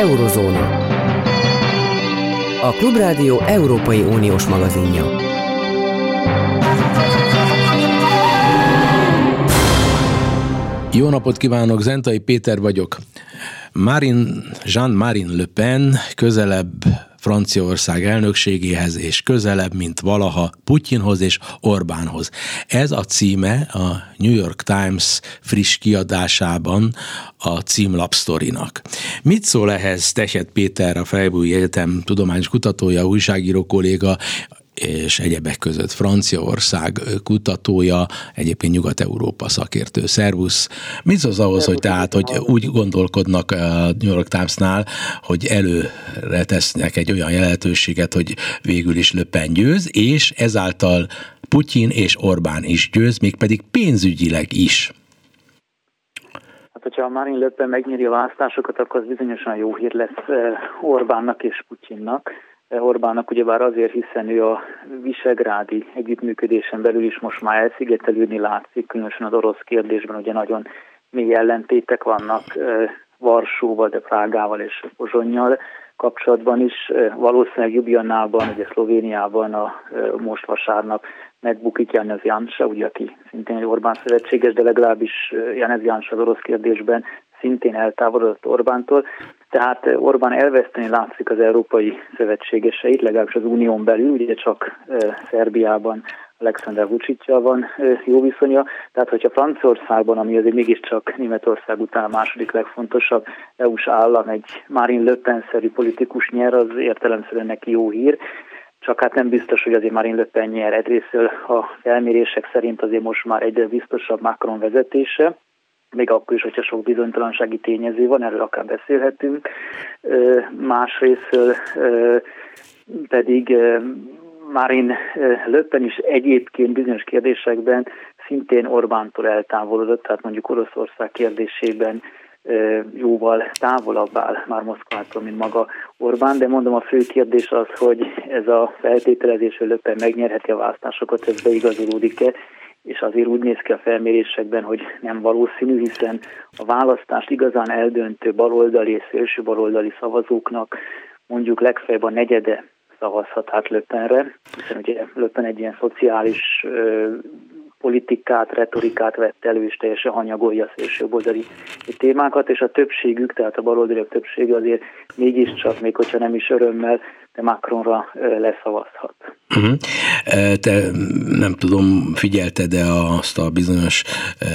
Eurozóna. A Klubrádió Európai Uniós magazinja. Jó napot kívánok, Zentai Péter vagyok. Marin, Jean-Marin Le Pen közelebb Franciaország elnökségéhez, és közelebb, mint valaha Putyinhoz és Orbánhoz. Ez a címe a New York Times friss kiadásában a címlapsztorinak. Mit szól ehhez Teset Péter, a Freiburgi Egyetem tudományos kutatója, újságíró kolléga, és egyebek között Franciaország kutatója, egyébként Nyugat-Európa szakértő. Szervusz! Mit az ahhoz, hogy tehát, hogy úgy gondolkodnak a New York Timesnál, hogy előre tesznek egy olyan lehetőséget, hogy végül is Löpen győz, és ezáltal Putyin és Orbán is győz, mégpedig pénzügyileg is. Hát, hogyha Marine Le Pen megnyeri a választásokat, akkor az bizonyosan jó hír lesz Orbánnak és Putyinnak Orbánnak ugyebár azért, hiszen ő a visegrádi együttműködésen belül is most már elszigetelődni látszik, különösen az orosz kérdésben ugye nagyon mély ellentétek vannak Varsóval, de Prágával és Pozsonnyal kapcsolatban is. Valószínűleg Jubjannában, ugye Szlovéniában a most vasárnap megbukik Janez Jansa, ugye, aki szintén egy Orbán szövetséges, de legalábbis Janez Jansa az orosz kérdésben szintén eltávolodott Orbántól. Tehát Orbán elveszteni látszik az európai szövetségeseit, legalábbis az unión belül, ugye csak Szerbiában Alexander Vucicja van jó viszonya, tehát hogyha Franciaországban, ami azért mégiscsak Németország után a második legfontosabb EU-s állam, egy Marine Le Pen-szerű politikus nyer, az értelemszerűen neki jó hír, csak hát nem biztos, hogy azért Marine Le Pen nyer. Egyrésztől a felmérések szerint azért most már egyre biztosabb Macron vezetése, még akkor is, hogyha sok bizonytalansági tényező van, erről akár beszélhetünk. Másrésztől pedig Marin Löppen is egyébként bizonyos kérdésekben szintén Orbántól eltávolodott, tehát mondjuk Oroszország kérdésében jóval távolabb áll már Moszkvától, mint maga Orbán, de mondom a fő kérdés az, hogy ez a feltételezés, hogy Löppen megnyerheti a választásokat, ez beigazolódik-e, és azért úgy néz ki a felmérésekben, hogy nem valószínű, hiszen a választást igazán eldöntő baloldali és szélső baloldali szavazóknak mondjuk legfeljebb a negyede szavazhat át Löpenre, hiszen ugye Löpen egy ilyen szociális politikát, retorikát vett elő, és teljesen hanyagolja a szélsőboldali témákat, és a többségük, tehát a baloldali többsége azért mégiscsak, még hogyha nem is örömmel, de Macronra leszavazhat. Uh-huh. Te nem tudom, figyelted-e azt a bizonyos e,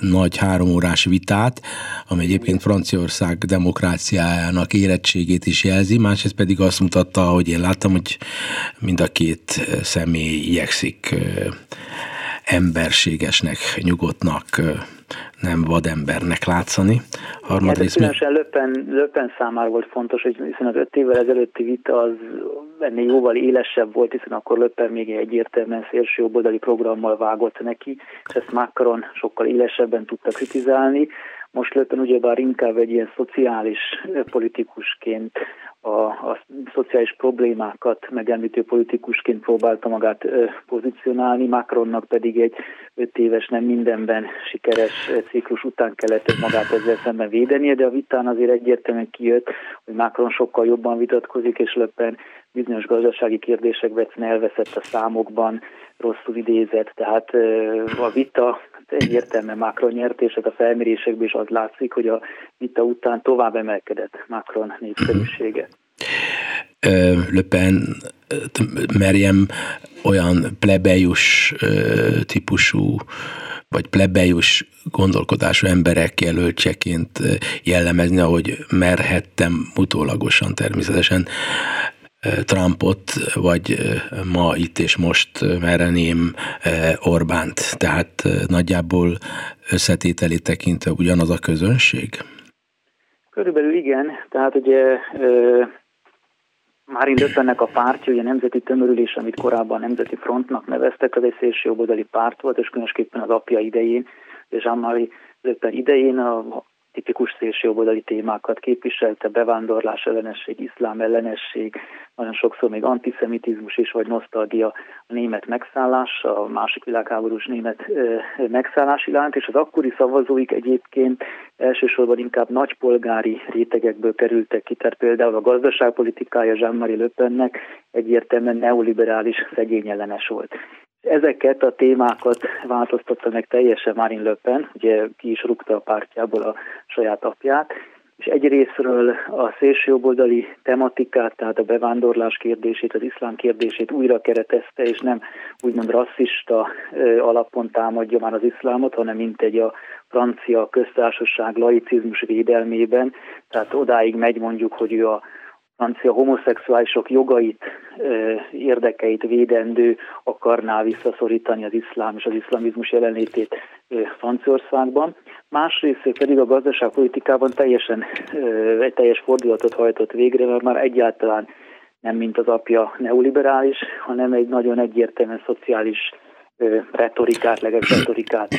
nagy háromórás vitát, ami egyébként Franciaország demokráciájának érettségét is jelzi, másrészt pedig azt mutatta, hogy én láttam, hogy mind a két személy igyekszik emberségesnek, nyugodtnak, nem vadembernek látszani. Harmadrészt... Hát különösen Löppen, Löppen számára volt fontos, hogy hiszen az öt évvel ezelőtti vita az ennél jóval élesebb volt, hiszen akkor Löppen még egyértelműen szélső jobboldali programmal vágott neki, és ezt Macron sokkal élesebben tudta kritizálni. Most Löppen ugyebár inkább egy ilyen szociális politikusként a, a szociális problémákat megemlítő politikusként próbálta magát pozícionálni, Macronnak pedig egy öt éves, nem mindenben sikeres ciklus után kellett magát ezzel szemben védenie, de a vitán azért egyértelműen kijött, hogy Macron sokkal jobban vitatkozik, és Löppen bizonyos gazdasági kérdésekben elveszett a számokban, rosszul idézett, tehát a vita egyértelműen Macron nyert, és hát a felmérésekből is az látszik, hogy a vita után tovább emelkedett Macron népszerűsége. Le Pen merjem olyan plebejus típusú vagy plebejus gondolkodású emberek jelöltjeként jellemezni, ahogy merhettem utólagosan természetesen Trumpot, vagy ma itt és most mereném Orbánt. Tehát nagyjából összetételét tekintve ugyanaz a közönség? Körülbelül igen. Tehát ugye Márin Löpennek a pártja, ugye a Nemzeti Tömörülés, amit korábban Nemzeti Frontnak neveztek, az egy szélsőjobboldali párt volt, és különösképpen az apja idején, Jean-Marie Löpen idején a tipikus szélsőjobboldali témákat képviselte, bevándorlás ellenesség, iszlám ellenesség, nagyon sokszor még antiszemitizmus is, vagy nosztalgia a német megszállás, a másik világháborús német megszállás iránt, és az akkori szavazóik egyébként elsősorban inkább nagypolgári rétegekből kerültek ki, tehát például a gazdaságpolitikája Jean-Marie Le Pennek egyértelműen neoliberális szegényellenes volt. Ezeket a témákat változtatta meg teljesen Marine Le Pen, ugye ki is rúgta a pártjából a saját apját, és egyrésztről a szélsőjobboldali tematikát, tehát a bevándorlás kérdését, az iszlám kérdését újra keretezte, és nem úgymond rasszista alapon támadja már az iszlámot, hanem mint egy a francia köztársaság laicizmus védelmében, tehát odáig megy mondjuk, hogy ő a francia homoszexuálisok jogait, érdekeit védendő akarná visszaszorítani az iszlám és az iszlamizmus jelenlétét Franciaországban. Másrészt pedig a gazdaságpolitikában teljesen egy teljes fordulatot hajtott végre, mert már egyáltalán nem mint az apja neoliberális, hanem egy nagyon egyértelműen szociális retorikát, leges retorikát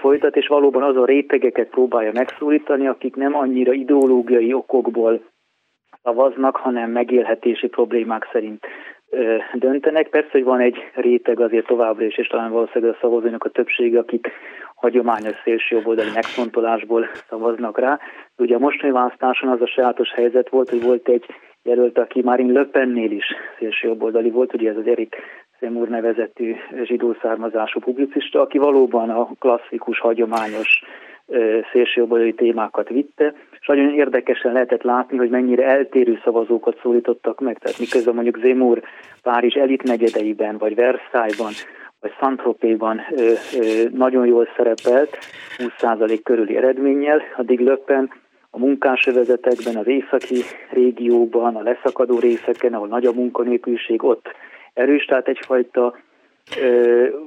folytat, és valóban azon rétegeket próbálja megszólítani, akik nem annyira ideológiai okokból szavaznak, hanem megélhetési problémák szerint döntenek. Persze, hogy van egy réteg azért továbbra is, és talán valószínűleg a szavazóinak a többsége, akik hagyományos szélsőjobboldali megfontolásból szavaznak rá. Ugye a mostani választáson az a sajátos helyzet volt, hogy volt egy jelölt, aki Marine Le Pennél is szélsőjobboldali volt, ugye ez az Erik Szemúr nevezetű zsidó származású publicista, aki valóban a klasszikus, hagyományos szélsőjobboldali témákat vitte, és nagyon érdekesen lehetett látni, hogy mennyire eltérő szavazókat szólítottak meg. Tehát miközben mondjuk Zemur Párizs elit negyedeiben, vagy Versailles-ban, vagy Saint-Tropez-ban nagyon jól szerepelt, 20% körüli eredménnyel, addig Löppen a munkásövezetekben, az északi régióban, a leszakadó részeken, ahol nagy a munkanélküliség, ott erős, tehát egyfajta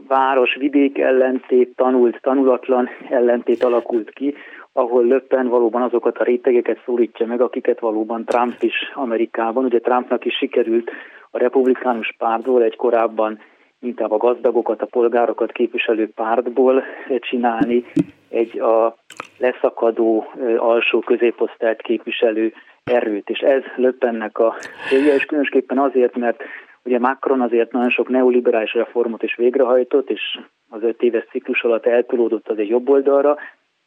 város-vidék ellentét, tanult, tanulatlan ellentét alakult ki, ahol Löppen valóban azokat a rétegeket szólítja meg, akiket valóban Trump is Amerikában. Ugye Trumpnak is sikerült a republikánus pártból egy korábban inkább a gazdagokat, a polgárokat képviselő pártból csinálni egy a leszakadó alsó középosztályt képviselő erőt. És ez Löppennek a célja, és különösképpen azért, mert Ugye Macron azért nagyon sok neoliberális reformot is végrehajtott, és az öt éves ciklus alatt eltolódott az egy jobb oldalra,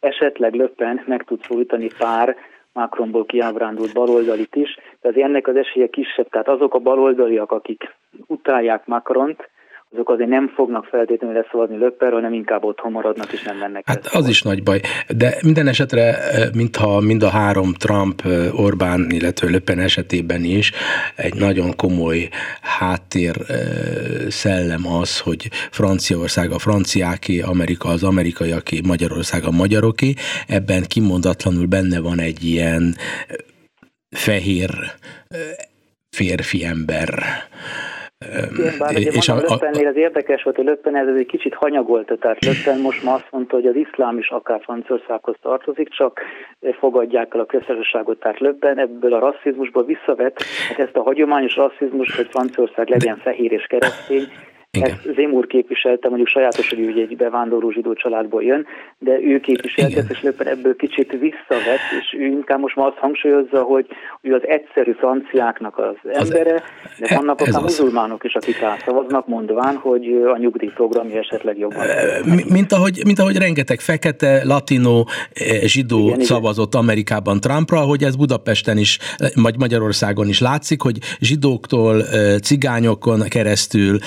esetleg Löppen meg tud szólítani pár Macronból kiábrándult baloldalit is, de az ennek az esélye kisebb, tehát azok a baloldaliak, akik utálják Macront, azok azért nem fognak feltétlenül leszavazni Löpperről, hanem inkább otthon maradnak és nem mennek Hát az is nagy baj. De minden esetre, eh, mintha mind a három Trump, eh, Orbán, illetve Löppen esetében is egy nagyon komoly háttér eh, szellem az, hogy Franciaország a franciáké, Amerika az amerikaiaké, Magyarország a magyaroké. Ebben kimondatlanul benne van egy ilyen fehér férfi ember bár ugye és a, a, Löppennél az érdekes volt, hogy Löppen ez egy kicsit hanyagolta, tehát Löppen most ma azt mondta, hogy az iszlám is akár Franciaországhoz tartozik, csak fogadják el a köztársaságot, tehát Löppen ebből a rasszizmusból visszavett, hát ezt a hagyományos rasszizmus, hogy Franciaország legyen fehér és keresztény, igen. Ezt Zémúr képviselte, mondjuk sajátos, hogy ő egy bevándorló zsidó családból jön, de ő képviselte, és Löppen ebből kicsit visszavett, és ő inkább most ma azt hangsúlyozza, hogy ő az egyszerű franciáknak az embere, de e- vannak akár muzulmánok is, akik átszavaznak, mondván, hogy a nyugdíjprogramja esetleg jobban. Mint ahogy, mint ahogy rengeteg fekete, latino, zsidó igen, szavazott igen. Amerikában Trumpra, hogy ez Budapesten is, vagy Magyarországon is látszik, hogy zsidóktól, cigányokon keresztül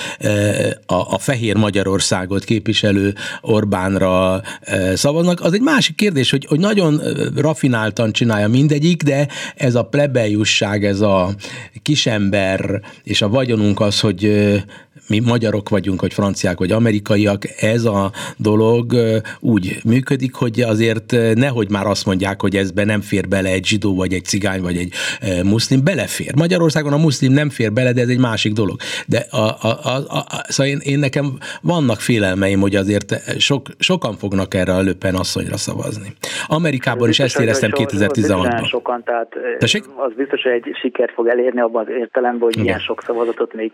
a, a fehér Magyarországot képviselő Orbánra e, szavaznak. Az egy másik kérdés, hogy, hogy nagyon rafináltan csinálja mindegyik, de ez a plebejusság, ez a kisember és a vagyonunk az, hogy mi magyarok vagyunk, vagy franciák, vagy amerikaiak, ez a dolog úgy működik, hogy azért nehogy már azt mondják, hogy ezbe nem fér bele egy zsidó, vagy egy cigány, vagy egy muszlim, belefér. Magyarországon a muszlim nem fér bele, de ez egy másik dolog. De a, a, a, a, szóval én, én nekem vannak félelmeim, hogy azért sok, sokan fognak erre a Löpen asszonyra szavazni. Amerikában is ezt éreztem 2016-ban. Sokan, tehát Tessék? az biztos, hogy egy sikert fog elérni abban az értelemben, hogy Igen. ilyen sok szavazatot még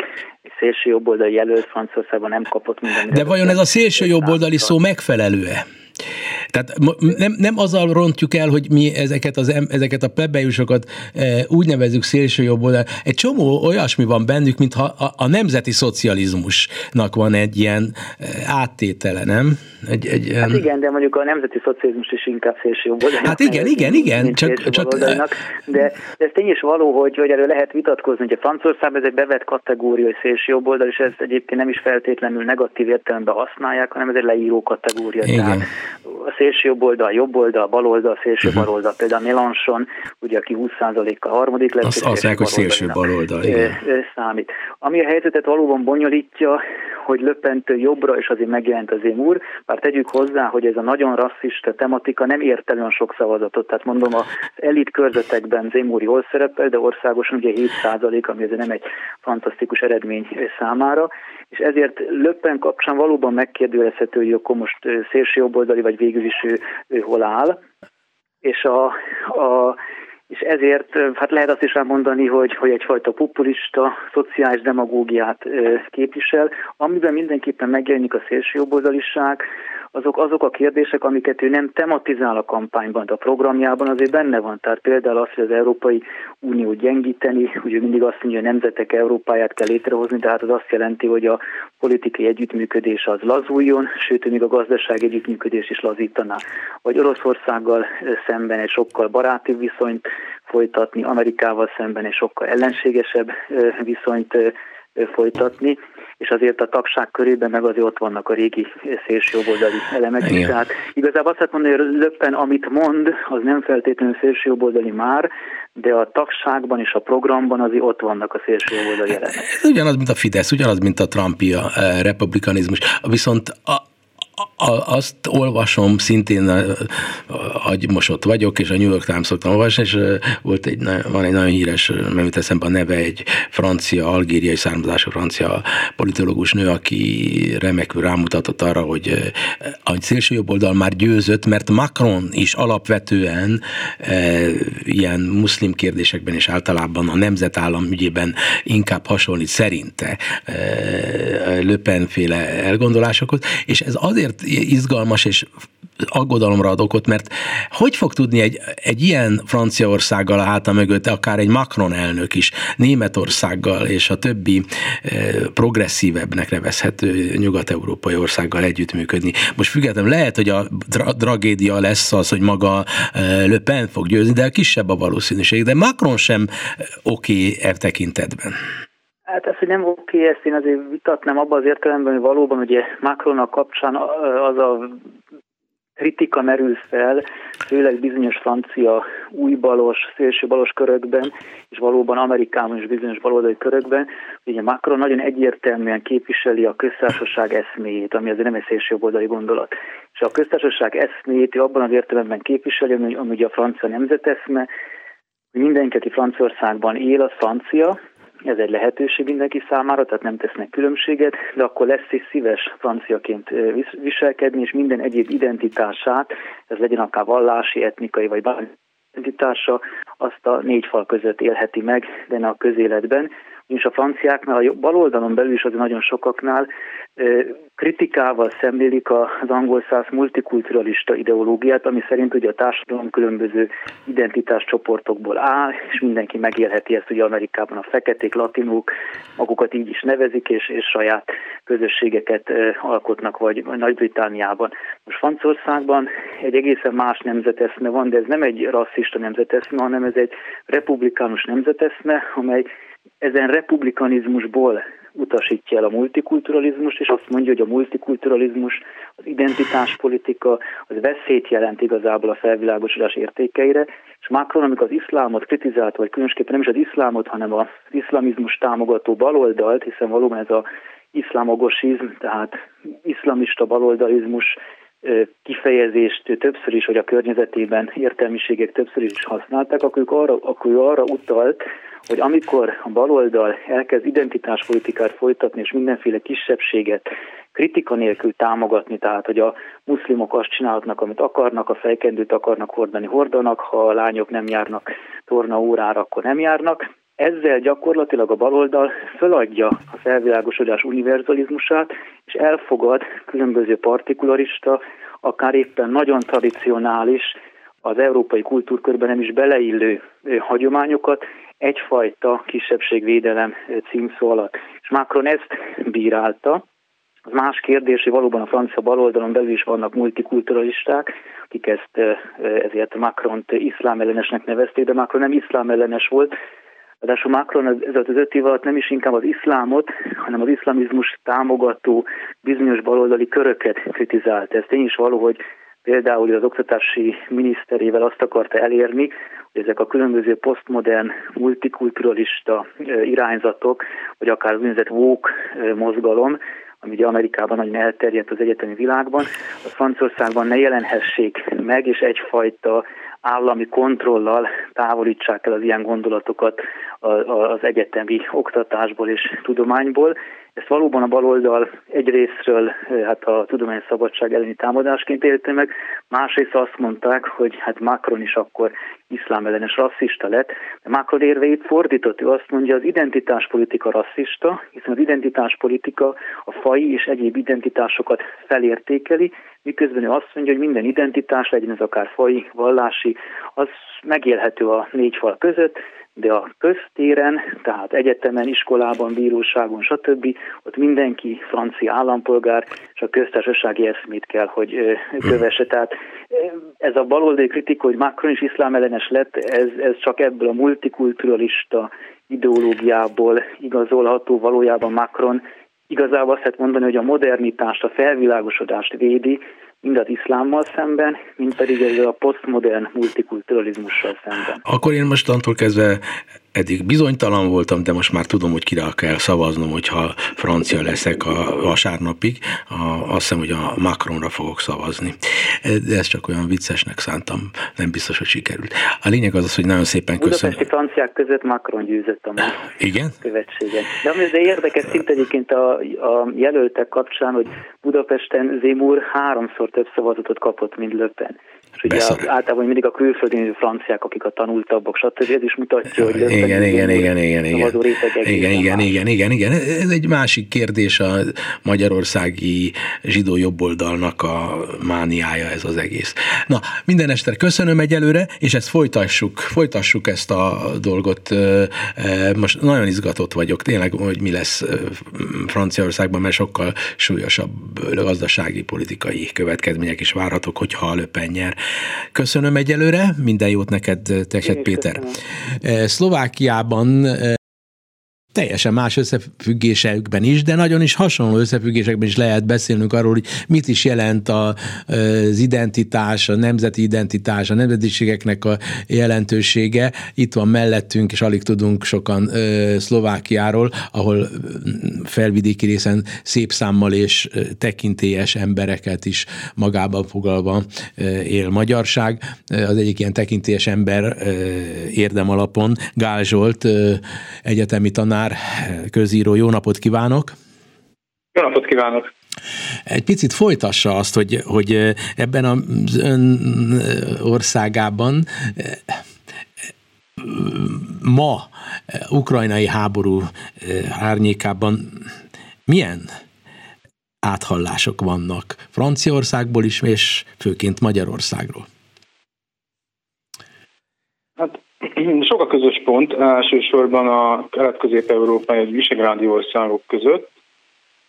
szélső jobboldali jelölt Franciaországban nem kapott minden. De vajon ez a szélső jobboldali szó megfelelő-e? Tehát nem, nem azzal rontjuk el, hogy mi ezeket, az, ezeket a plebejusokat e, úgy nevezzük szélső jobb oldal. Egy csomó olyasmi van bennük, mintha a, a nemzeti szocializmusnak van egy ilyen e, áttétele, nem? Egy, egy, hát igen, de mondjuk a nemzeti szocializmus is inkább szélső jobb oldal. Hát igen, igen, igen. Csak, csak... De, de ez tény is való, hogy, hogy erről lehet vitatkozni, hogy a Franciaországban ez egy bevett kategória, hogy szélső jobb oldal, és ez egyébként nem is feltétlenül negatív értelemben használják, hanem ez egy leíró kategória. Igen. Tehát a szélső jobb oldal, jobb oldal, bal oldal, szélső uh-huh. bal oldal. Például Mélenchon, ugye aki 20%-kal harmadik lett. Azt mondják, hogy szélső bal oldal, igen. Számít. Ami a helyzetet valóban bonyolítja, hogy löppentő jobbra, és azért megjelent az én úr, bár tegyük hozzá, hogy ez a nagyon rasszista tematika nem ért el olyan sok szavazatot. Tehát mondom, az elit körzetekben Zémúr jól szerepel, de országosan ugye 7 ami ez nem egy fantasztikus eredmény számára, és ezért Löppen kapcsán valóban megkérdőjelezhető, hogy akkor most szélső jobboldali, vagy végül is ő, ő hol áll. És a, a és ezért hát lehet azt is elmondani, hogy, hogy egyfajta populista, szociális demagógiát képvisel, amiben mindenképpen megjelenik a szélsőjobboldaliság, azok, azok a kérdések, amiket ő nem tematizál a kampányban, de a programjában azért benne van. Tehát például az, hogy az Európai Unió gyengíteni, ugye mindig azt mondja, hogy a nemzetek Európáját kell létrehozni, tehát az azt jelenti, hogy a politikai együttműködés az lazuljon, sőt, még a gazdaság együttműködés is lazítaná. Vagy Oroszországgal szemben egy sokkal baráti viszonyt folytatni, Amerikával szemben egy sokkal ellenségesebb viszonyt folytatni és azért a tagság körében meg azért ott vannak a régi szélsőjobboldali elemek is. Tehát igazából azt lehet mondani, hogy Löppen, amit mond, az nem feltétlenül szélsőjobboldali már, de a tagságban és a programban azért ott vannak a szélsőjobboldali elemek. Ez ugyanaz, mint a Fidesz, ugyanaz, mint a Trumpi a eh, republikanizmus. Viszont a, azt olvasom, szintén agymosott vagyok, és a New York Times szoktam olvasni, és volt egy, van egy nagyon híres, nem jut eszembe a neve, egy francia, algériai származású francia politológus nő, aki remekül rámutatott arra, hogy a szélső jobb oldal már győzött, mert Macron is alapvetően e, ilyen muszlim kérdésekben és általában a nemzetállam ügyében inkább hasonlít szerinte e, Löpenféle elgondolásokhoz, és ez azért azért izgalmas és aggodalomra ad okot, mert hogy fog tudni egy, egy ilyen Franciaországgal háta mögött, akár egy Macron elnök is, Németországgal és a többi e, progresszívebbnek nevezhető nyugat-európai országgal együttműködni. Most függetlenül lehet, hogy a tra- tragédia lesz az, hogy maga e, Le Pen fog győzni, de kisebb a valószínűség, de Macron sem oké okay e tekintetben. Hát ez, hogy nem oké, ezt én azért vitatnám abban az értelemben, hogy valóban ugye Macronnak kapcsán az a kritika merül fel, főleg bizonyos francia újbalos, szélsőbalos körökben, és valóban Amerikában is bizonyos baloldali körökben, ugye Macron nagyon egyértelműen képviseli a köztársaság eszméjét, ami azért nem egy szélsőjobboldali gondolat. És a köztársaság eszméjét abban az értelemben képviseli, ami, ami ugye a francia nemzeteszme, hogy mindenki, aki Franciaországban él, az francia, ez egy lehetőség mindenki számára, tehát nem tesznek különbséget, de akkor lesz is szíves franciaként viselkedni, és minden egyéb identitását, ez legyen akár vallási, etnikai vagy bármi identitása, azt a négy fal között élheti meg, de ne a közéletben, és a franciáknál, a baloldalon belül is az nagyon sokaknál kritikával szemlélik az angol száz multikulturalista ideológiát, ami szerint ugye a társadalom különböző identitáscsoportokból áll, és mindenki megélheti ezt, ugye Amerikában a feketék, latinók, magukat így is nevezik, és, és saját közösségeket alkotnak, vagy Nagy-Britániában. Most Franciaországban egy egészen más nemzeteszme van, de ez nem egy rasszista nemzeteszme, hanem ez egy republikánus nemzeteszme, amely ezen republikanizmusból utasítja el a multikulturalizmust, és azt mondja, hogy a multikulturalizmus, az identitáspolitika, az veszélyt jelent igazából a felvilágosodás értékeire, és Macron, amikor az iszlámot kritizált, vagy különösképpen nem is az iszlámot, hanem az iszlamizmus támogató baloldalt, hiszen valóban ez a iszlamogosizm, tehát iszlamista baloldalizmus kifejezést többször is, hogy a környezetében értelmiségek többször is használták, akkor, arra, akkor ő arra utalt, hogy amikor a baloldal elkezd identitáspolitikát folytatni, és mindenféle kisebbséget kritika nélkül támogatni, tehát hogy a muszlimok azt csinálhatnak, amit akarnak, a fejkendőt akarnak hordani, hordanak, ha a lányok nem járnak torna órára, akkor nem járnak, ezzel gyakorlatilag a baloldal föladja a felvilágosodás univerzalizmusát, és elfogad különböző partikularista, akár éppen nagyon tradicionális, az európai kultúrkörben nem is beleillő hagyományokat egyfajta kisebbségvédelem címszó alatt. És Macron ezt bírálta, az más kérdés, hogy valóban a francia baloldalon belül is vannak multikulturalisták, akik ezt ezért Macron-t iszlám ellenesnek nevezték, de Macron nem iszlám ellenes volt, Ráadásul Macron ez az öt év alatt nem is inkább az iszlámot, hanem az iszlamizmus támogató bizonyos baloldali köröket kritizált. Ez tény is való, hogy például az oktatási miniszterével azt akarta elérni, hogy ezek a különböző posztmodern, multikulturalista irányzatok, vagy akár az úgynevezett woke mozgalom, ami ugye Amerikában nagyon elterjedt az egyetemi világban, az Franciaországban ne jelenhessék meg, és egyfajta állami kontrollal távolítsák el az ilyen gondolatokat az egyetemi oktatásból és tudományból. Ezt valóban a baloldal egyrésztről hát a tudományos szabadság elleni támadásként élte meg, másrészt azt mondták, hogy hát Macron is akkor iszlám ellenes rasszista lett, de Macron érveit fordított, ő azt mondja, az identitáspolitika rasszista, hiszen az identitáspolitika a fai és egyéb identitásokat felértékeli, miközben ő azt mondja, hogy minden identitás, legyen ez akár fai, vallási, az megélhető a négy fal között, de a köztéren, tehát egyetemen, iskolában, bíróságon, stb. ott mindenki francia állampolgár, és a köztársasági eszmét kell, hogy kövesse. Tehát ez a baloldali kritika, hogy Macron is iszlám ellenes lett, ez, ez csak ebből a multikulturalista ideológiából igazolható, valójában Macron igazából azt lehet mondani, hogy a modernitást, a felvilágosodást védi, mind az iszlámmal szemben, mind pedig ezzel a posztmodern multikulturalizmussal szemben. Akkor én mostantól kezdve eddig bizonytalan voltam, de most már tudom, hogy kire kell szavaznom, hogyha francia leszek a vasárnapig. A, azt hiszem, hogy a Macronra fogok szavazni. De ezt csak olyan viccesnek szántam, nem biztos, hogy sikerült. A lényeg az az, hogy nagyon szépen köszönöm. Budapesti franciák között Macron győzött a Igen? követséget. De ami azért érdekes szint egyébként a, a jelöltek kapcsán, hogy Budapesten Zemur háromszor több szavazatot kapott, mint Löpen. És ugye az, általában mindig a külföldi franciák, akik a tanultabbak, stb. Ez is mutatja, hogy igen, igen, igen, igen, igen, igen. Igen, igen, igen, igen, igen. Ez egy másik kérdés a magyarországi zsidó jobboldalnak a mániája ez az egész. Na, minden este köszönöm egyelőre, és ezt folytassuk, folytassuk ezt a dolgot. Most nagyon izgatott vagyok, tényleg, hogy mi lesz Franciaországban, mert sokkal súlyosabb gazdasági, politikai következmények is várhatók, hogyha a Löpen nyer. Köszönöm egyelőre, minden jót neked, Tekhet Péter. Köszönöm. Szlovákiában teljesen más összefüggésekben is, de nagyon is hasonló összefüggésekben is lehet beszélnünk arról, hogy mit is jelent a, az identitás, a nemzeti identitás, a nemzetiségeknek a jelentősége. Itt van mellettünk, és alig tudunk sokan Szlovákiáról, ahol felvidéki részen szép számmal és tekintélyes embereket is magában foglalva él magyarság. Az egyik ilyen tekintélyes ember érdem alapon Gál Zsolt, egyetemi tanár, Molnár közíró, jó napot kívánok! Jó napot kívánok! Egy picit folytassa azt, hogy, hogy ebben az ön országában ma ukrajnai háború árnyékában milyen áthallások vannak Franciaországból is, és főként Magyarországról? Hát sok a közös pont, elsősorban a kelet-közép-európai visegrádi országok között.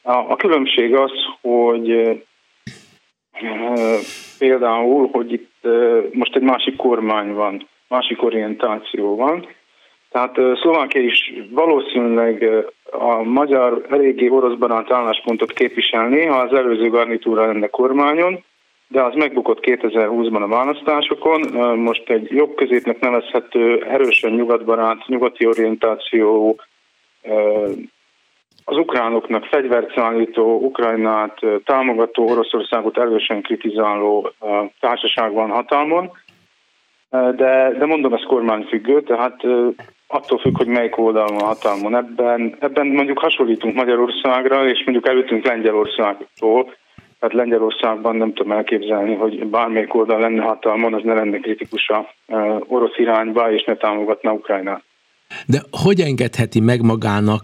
A, a különbség az, hogy e, például, hogy itt e, most egy másik kormány van, másik orientáció van, tehát e, Szlovákia is valószínűleg a magyar eléggé orosz barát álláspontot képviselni, ha az előző garnitúra lenne kormányon, de az megbukott 2020-ban a választásokon. Most egy jobb középnek nevezhető, erősen nyugatbarát, nyugati orientáció, az ukránoknak fegyvert szállító, Ukrajnát támogató, Oroszországot erősen kritizáló társaság van hatalmon. De, de mondom, ez kormányfüggő, tehát attól függ, hogy melyik oldal van hatalmon. Ebben, ebben mondjuk hasonlítunk Magyarországra, és mondjuk előttünk Lengyelországtól, Hát Lengyelországban nem tudom elképzelni, hogy bármelyik oldal lenne hatalmon, az ne lenne kritikus a orosz irányba, és ne támogatna Ukrajnát. De hogy engedheti meg magának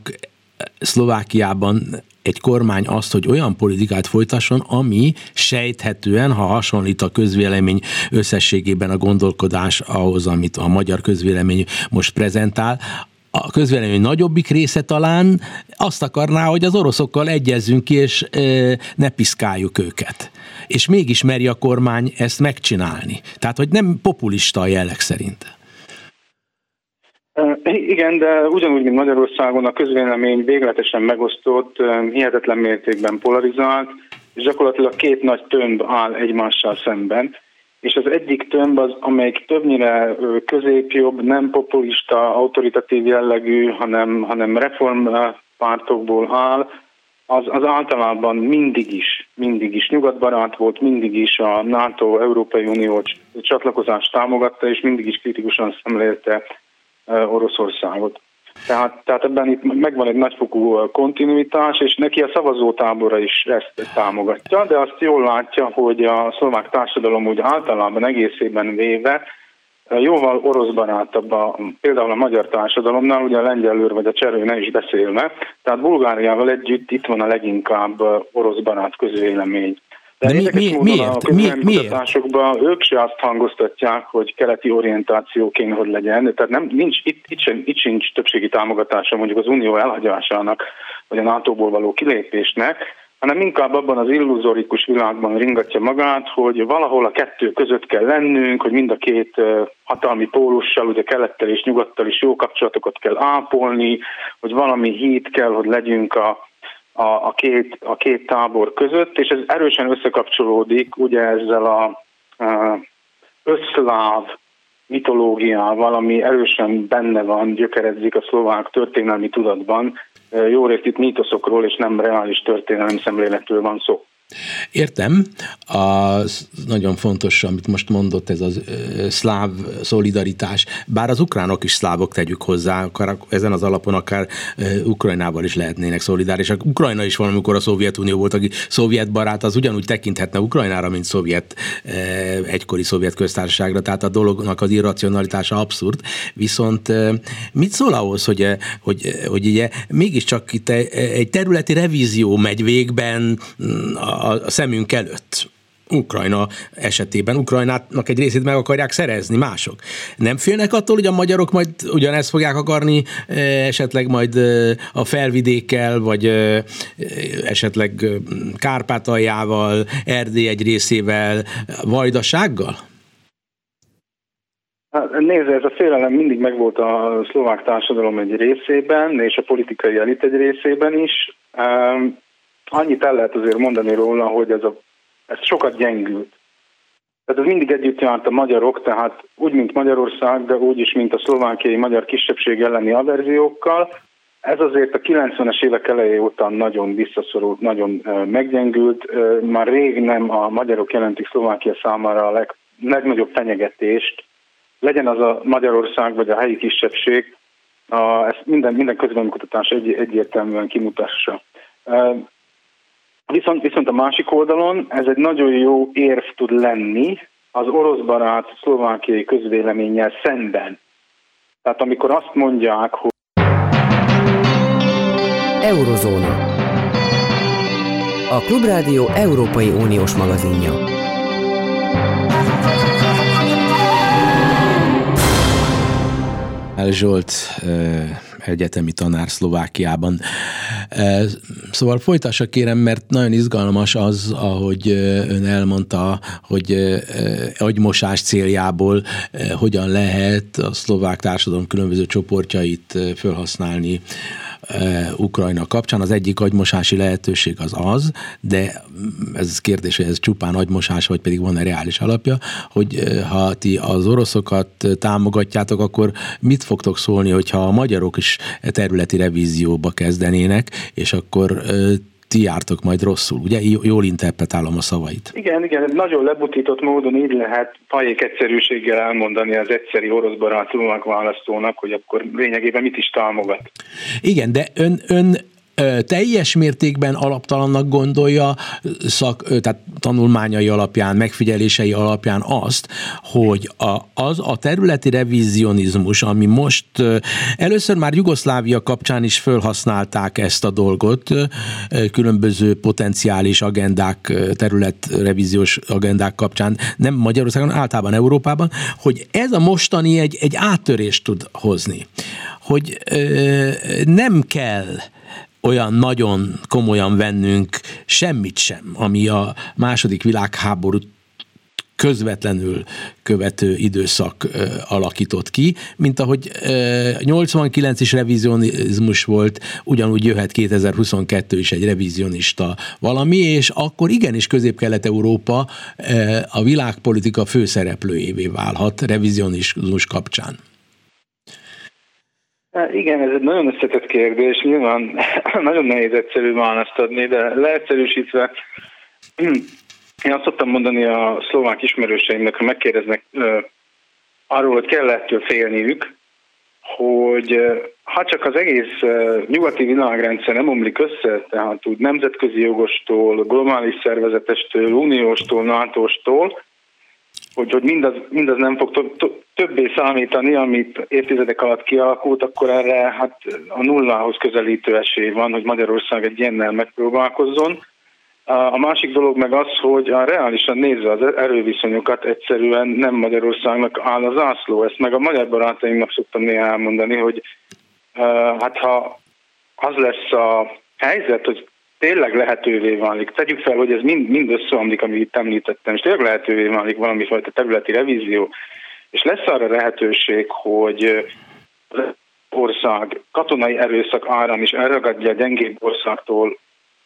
Szlovákiában egy kormány azt, hogy olyan politikát folytasson, ami sejthetően, ha hasonlít a közvélemény összességében a gondolkodás ahhoz, amit a magyar közvélemény most prezentál, a közvélemény nagyobbik része talán azt akarná, hogy az oroszokkal egyezzünk ki, és ne piszkáljuk őket. És mégis meri a kormány ezt megcsinálni. Tehát, hogy nem populista a jelleg szerint. Igen, de ugyanúgy, mint Magyarországon a közvélemény végletesen megosztott, hihetetlen mértékben polarizált, és gyakorlatilag két nagy tömb áll egymással szemben és az egyik tömb az, amelyik többnyire középjobb, nem populista, autoritatív jellegű, hanem, hanem reformpártokból áll, az, az általában mindig is, mindig is nyugatbarát volt, mindig is a NATO, Európai Unió csatlakozást támogatta, és mindig is kritikusan szemlélte Oroszországot. Tehát, tehát ebben itt megvan egy nagyfokú kontinuitás, és neki a szavazótábora is ezt támogatja, de azt jól látja, hogy a szlovák társadalom úgy általában egészében véve jóval oroszbarátabb a, például a magyar társadalomnál, ugye a lengyelőr vagy a cserő ne is beszélve, tehát Bulgáriával együtt itt van a leginkább oroszbarát közvélemény. De, De mi, mi, miért? Mi, miért? ők se azt hangoztatják, hogy keleti orientáció kéne, hogy legyen. Tehát nem, nincs, itt, itt, sem, itt sincs többségi támogatása mondjuk az unió elhagyásának, vagy a NATO-ból való kilépésnek, hanem inkább abban az illuzorikus világban ringatja magát, hogy valahol a kettő között kell lennünk, hogy mind a két hatalmi pólussal, ugye kelettel és nyugattal is jó kapcsolatokat kell ápolni, hogy valami híd kell, hogy legyünk a, a, a, két, a két tábor között, és ez erősen összekapcsolódik ugye ezzel a, a összláv mitológiával, ami erősen benne van, gyökeredzik a szlovák történelmi tudatban. Jó részt itt mítoszokról és nem reális történelmi szemléletről van szó. Értem, az nagyon fontos, amit most mondott, ez az szláv szolidaritás, bár az ukránok is szlávok tegyük hozzá, akár ezen az alapon akár Ukrajnával is lehetnének szolidárisak. Ukrajna is valamikor a Szovjetunió volt, aki szovjet barát, az ugyanúgy tekinthetne Ukrajnára, mint szovjet, egykori szovjet köztársaságra, tehát a dolognak az irracionalitása abszurd. Viszont mit szól ahhoz, hogy, hogy, hogy ugye mégiscsak itt egy területi revízió megy végben a szemünk előtt. Ukrajna esetében. Ukrajnának egy részét meg akarják szerezni mások. Nem félnek attól, hogy a magyarok majd ugyanezt fogják akarni, esetleg majd a felvidékkel, vagy esetleg Kárpátaljával, Erdély egy részével, Vajdasággal? Hát, nézd, ez a félelem mindig megvolt a szlovák társadalom egy részében, és a politikai elit egy részében is. Annyit el lehet azért mondani róla, hogy ez, a, ez sokat gyengült. Tehát ez mindig együtt járt a magyarok, tehát úgy, mint Magyarország, de úgy is, mint a szlovákiai magyar kisebbség elleni averziókkal. Ez azért a 90-es évek elejé után nagyon visszaszorult, nagyon meggyengült. Már rég nem a magyarok jelentik Szlovákia számára a leg, legnagyobb fenyegetést, legyen az a Magyarország vagy a helyi kisebbség, a, ezt minden, minden közbenkutatás egy, egyértelműen kimutassa. Viszont, viszont a másik oldalon ez egy nagyon jó érv tud lenni az orosz barát szlovákiai közvéleménnyel szemben. Tehát amikor azt mondják, hogy Eurozóna. A Klubrádió Európai Uniós magazinja. El Zsolt egyetemi tanár Szlovákiában. Szóval folytassa kérem, mert nagyon izgalmas az, ahogy ön elmondta, hogy agymosás céljából hogyan lehet a szlovák társadalom különböző csoportjait felhasználni Ukrajna kapcsán. Az egyik agymosási lehetőség az az, de ez kérdés, hogy ez csupán agymosás, vagy pedig van-e reális alapja, hogy ha ti az oroszokat támogatjátok, akkor mit fogtok szólni, hogyha a magyarok is területi revízióba kezdenének, és akkor ti jártok majd rosszul, ugye? Jól interpretálom a szavait. Igen, igen, nagyon lebutított módon így lehet fajék egyszerűséggel elmondani az egyszeri orosz barátulónak választónak, hogy akkor lényegében mit is támogat. Igen, de ön, ön teljes mértékben alaptalannak gondolja szak, tehát tanulmányai alapján, megfigyelései alapján azt, hogy a, az a területi revizionizmus, ami most először már Jugoszlávia kapcsán is felhasználták ezt a dolgot, különböző potenciális agendák, területrevíziós agendák kapcsán, nem Magyarországon, általában Európában, hogy ez a mostani egy, egy áttörést tud hozni, hogy ö, nem kell olyan nagyon komolyan vennünk semmit sem, ami a második világháború közvetlenül követő időszak alakított ki, mint ahogy 89 is revizionizmus volt, ugyanúgy jöhet 2022 is egy revizionista valami, és akkor igenis Közép-Kelet-Európa a világpolitika főszereplőjévé válhat revizionizmus kapcsán. Igen, ez egy nagyon összetett kérdés, nyilván nagyon nehéz egyszerű választ adni, de leegyszerűsítve én azt szoktam mondani a szlovák ismerőseimnek, ha megkérdeznek arról, hogy kell ettől félniük, hogy ha csak az egész nyugati világrendszer nem omlik össze, tehát úgy nemzetközi jogostól, globális szervezetestől, unióstól, NATO-stól, hogy, hogy mindaz, mindaz nem fog többé számítani, amit évtizedek alatt kialakult, akkor erre hát a nullához közelítő esély van, hogy Magyarország egy ilyennel megpróbálkozzon. A másik dolog meg az, hogy a reálisan nézve az erőviszonyokat egyszerűen nem Magyarországnak áll az ászló. Ezt meg a magyar barátaimnak szoktam néha elmondani, hogy hát ha az lesz a helyzet, hogy tényleg lehetővé válik, tegyük fel, hogy ez mind, mind összeomlik, amit itt említettem, és tényleg lehetővé válik valami fajta területi revízió, és lesz arra lehetőség, hogy ország katonai erőszak áram is elragadja a gyengébb országtól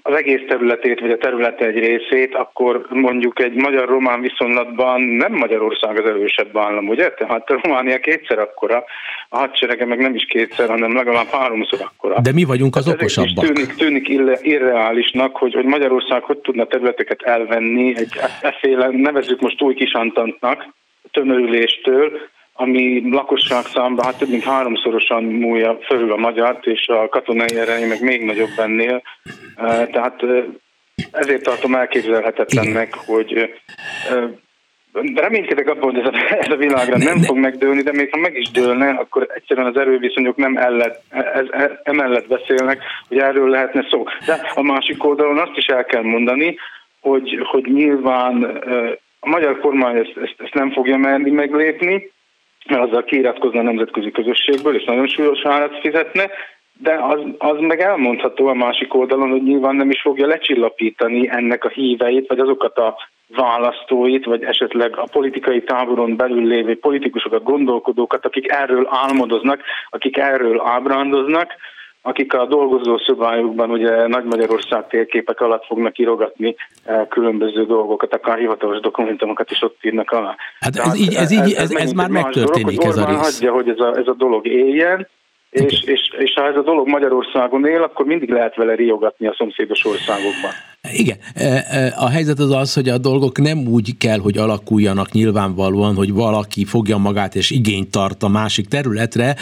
az egész területét, vagy a területe egy részét, akkor mondjuk egy magyar-román viszonylatban nem Magyarország az erősebb állam, ugye? Tehát a Románia kétszer akkora, a hadserege meg nem is kétszer, hanem legalább háromszor akkora. De mi vagyunk az Tehát okosabbak. Tűnik, tűnik irreálisnak, hogy, hogy Magyarország hogy tudna területeket elvenni, egy efféle, nevezzük most új kisantantnak, tömörüléstől, ami lakosság számban hát több mint háromszorosan múlja fölül a magyart, és a katonai ereje meg még nagyobb ennél. Tehát ezért tartom elképzelhetetlennek, hogy de reménykedek abban, hogy ez a, ez a világra nem fog megdőlni, de még ha meg is dőlne, akkor egyszerűen az erőviszonyok nem ellett, ez, ez, emellett beszélnek, hogy erről lehetne szó. De a másik oldalon azt is el kell mondani, hogy, hogy nyilván a magyar kormány ezt, ezt, ezt nem fogja merni meglépni, mert azzal kiiratkozna a nemzetközi közösségből, és nagyon súlyos árat fizetne, de az, az meg elmondható a másik oldalon, hogy nyilván nem is fogja lecsillapítani ennek a híveit, vagy azokat a választóit, vagy esetleg a politikai táboron belül lévő politikusokat, gondolkodókat, akik erről álmodoznak, akik erről ábrándoznak, akik a dolgozó szobájukban ugye Nagy Magyarország térképek alatt fognak írogatni eh, különböző dolgokat, akár hivatalos dokumentumokat is ott írnak alá. Hát ez, így, ez, így, ez, ez, ez már megtörténik, dolog, ez a rész. hagyja, hogy ez a, ez a dolog éljen, és, és, és ha ez a dolog Magyarországon él, akkor mindig lehet vele riogatni a szomszédos országokban. Igen. E, e, a helyzet az az, hogy a dolgok nem úgy kell, hogy alakuljanak nyilvánvalóan, hogy valaki fogja magát és igényt tart a másik területre,